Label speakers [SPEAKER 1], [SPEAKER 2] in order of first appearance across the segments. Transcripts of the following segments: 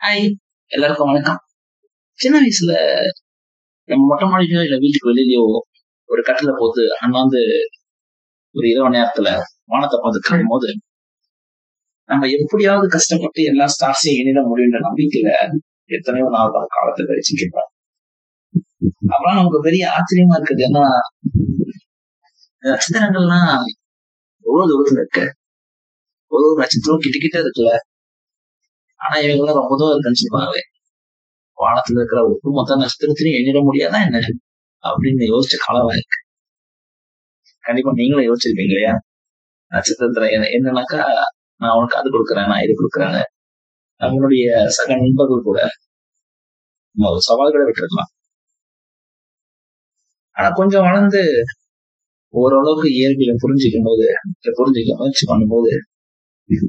[SPEAKER 1] Hi எல்லாருக்கும் வணக்கம். சின்ன வயசுல நம்ம மொட்டை மாடியோ இல்ல வீட்டுக்கு வெளியிலயோ ஒரு கட்டில அண்ணா அண்ணாந்து ஒரு இரவு நேரத்துல வானத்தை பார்த்து காணும் போது நம்ம எப்படியாவது கஷ்டப்பட்டு எல்லா ஸ்டார்ஸையும் எண்ணிட முடியுன்ற நம்பிக்கையில எத்தனையோ நாள் தான் காலத்தை கழிச்சுட்டு இருப்போம் அப்புறம் நமக்கு பெரிய ஆச்சரியமா இருக்குது ஏன்னா நட்சத்திரங்கள்லாம் எவ்வளவு தூரத்துல இருக்கு? ஒரு ஒரு நட்சத்திரம் கிட்ட கிட்ட இருக்குல்ல? ஆனா இவங்க ரொம்ப தூரம் இருக்குன்னு வானத்துல இருக்கிற ஒட்டுமொத்த நட்சத்திரத்திலையும் எண்ணிட முடியாதா என்ன? அப்படின்னு யோசிச்ச காலமா இருக்கு. கண்டிப்பா நீங்களும் யோசிச்சிருப்பீங்க இல்லையா? நட்சத்திரத்துல என்ன என்னன்னாக்கா நான் உனக்கு அது கொடுக்குறேன் நான் இது கொடுக்குறேன்னு. நம்மளுடைய சக நண்பர்கள் கூட நம்ம ஒரு சவால்களை விட்டுருக்கலாம். ஆனா கொஞ்சம் வளர்ந்து ஓரளவுக்கு இயற்கையில புரிஞ்சுக்கும் போது புரிஞ்சுக்க முயற்சி பண்ணும்போது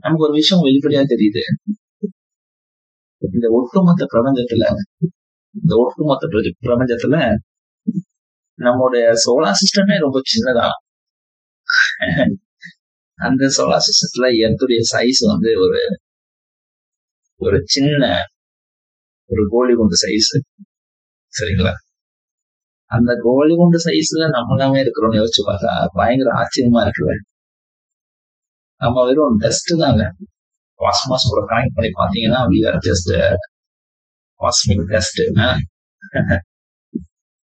[SPEAKER 1] நமக்கு ஒரு விஷயம் வெளிப்படையா தெரியுது. இந்த ஒட்டுமொத்த பிரபஞ்சத்துல இந்த ஒட்டுமொத்த பிரபஞ்சத்துல நம்மளுடைய சோலார் சிஸ்டமே ரொம்ப சின்னதா. அந்த சோலார் சிஸ்டத்துல எர்த்துடைய சைஸ் வந்து ஒரு ஒரு சின்ன ஒரு கோலி குண்டு சைஸ் சரிங்களா? அந்த கோலி குண்டு சைஸ்ல நம்மளாமே இருக்கிறோம்னு யோசிச்சு பார்த்தா பயங்கர ஆச்சரியமா இருக்குல்ல. நம்ம வெறும் டஸ்ட் தாங்க காஸ்மாஸ் கூட கனெக்ட் பண்ணி பாத்தீங்கன்னா we are just cosmic dust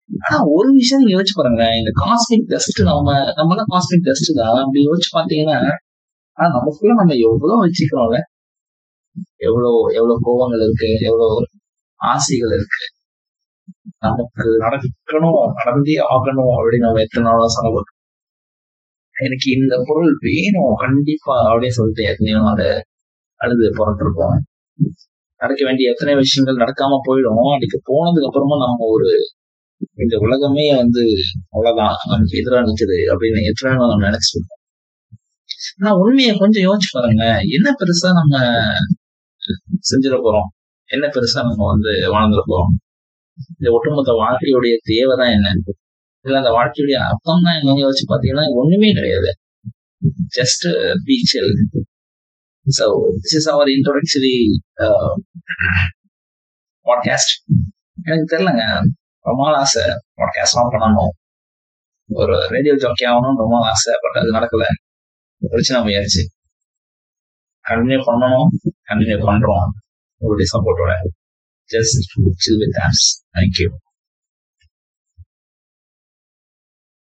[SPEAKER 1] ஆனா ஒரு விஷயம் நீங்க யோசிச்சு பாருங்க. இந்த காஸ்மிக் டஸ்ட் நம்ம நம்ம தான் காஸ்மிக் டஸ்ட் தான்? அப்படி யோசிச்சு பாத்தீங்கன்னா ஆனா நமக்குள்ள நம்ம எவ்வளவு வச்சுக்கிறோம்ல. எவ்வளவு எவ்வளவு கோபங்கள் இருக்கு எவ்வளவு ஆசைகள் இருக்கு. நமக்கு நடக்கணும் நடந்தே ஆகணும் அப்படின்னு நம்ம எத்தனை நாளா செலவு எனக்கு இந்த பொருள் வேணும் கண்டிப்பா அப்படின்னு சொல்லிட்டு எத்தனையோ நாள் அழுது புறப்பட்டிருப்போம் நடக்க வேண்டிய எத்தனை விஷயங்கள் நடக்காம போயிடும். அன்னைக்கு போனதுக்கு அப்புறமா நம்ம ஒரு இந்த உலகமே வந்து அவ்வளவுதான். நமக்கு எதிராக நிற்குது அப்படின்னு எத்தனை நம்ம நினைச்சிருக்கோம் ஆனா உண்மையை கொஞ்சம் யோசிச்சு பாருங்க என்ன பெருசா நம்ம செஞ்சிட போறோம்? என்ன பெருசா நம்ம வந்து வாழ்ந்துட போறோம்? இந்த ஒட்டுமொத்த வாழ்க்கையுடைய தேவைதான் என்ன? இல்ல அந்த வாழ்க்கையுடைய அர்த்தம் தான் என்ன யோசிச்சு பாத்தீங்கன்னா ஒண்ணுமே கிடையாது. ஜஸ்ட் பீச்சல் So this is is introductory uh, podcast எனக்கு தெரியலங்க. ரொம்ப நாள் ஆசை பாட்காஸ்ட்லாம் பண்ணணும். ஒரு ரேடியோ ஜாக்கி ஆகணும்னு ரொம்ப நாள் ஆசை பட் அது நடக்கல. பிரச்சனை முயற்சி. கண்டினியூ பண்ணணும் கண்டினியூ பண்றோம். உங்களுடைய சப்போர்ட்டோட ஜஸ்ட் சில் வித் தேங்க்யூ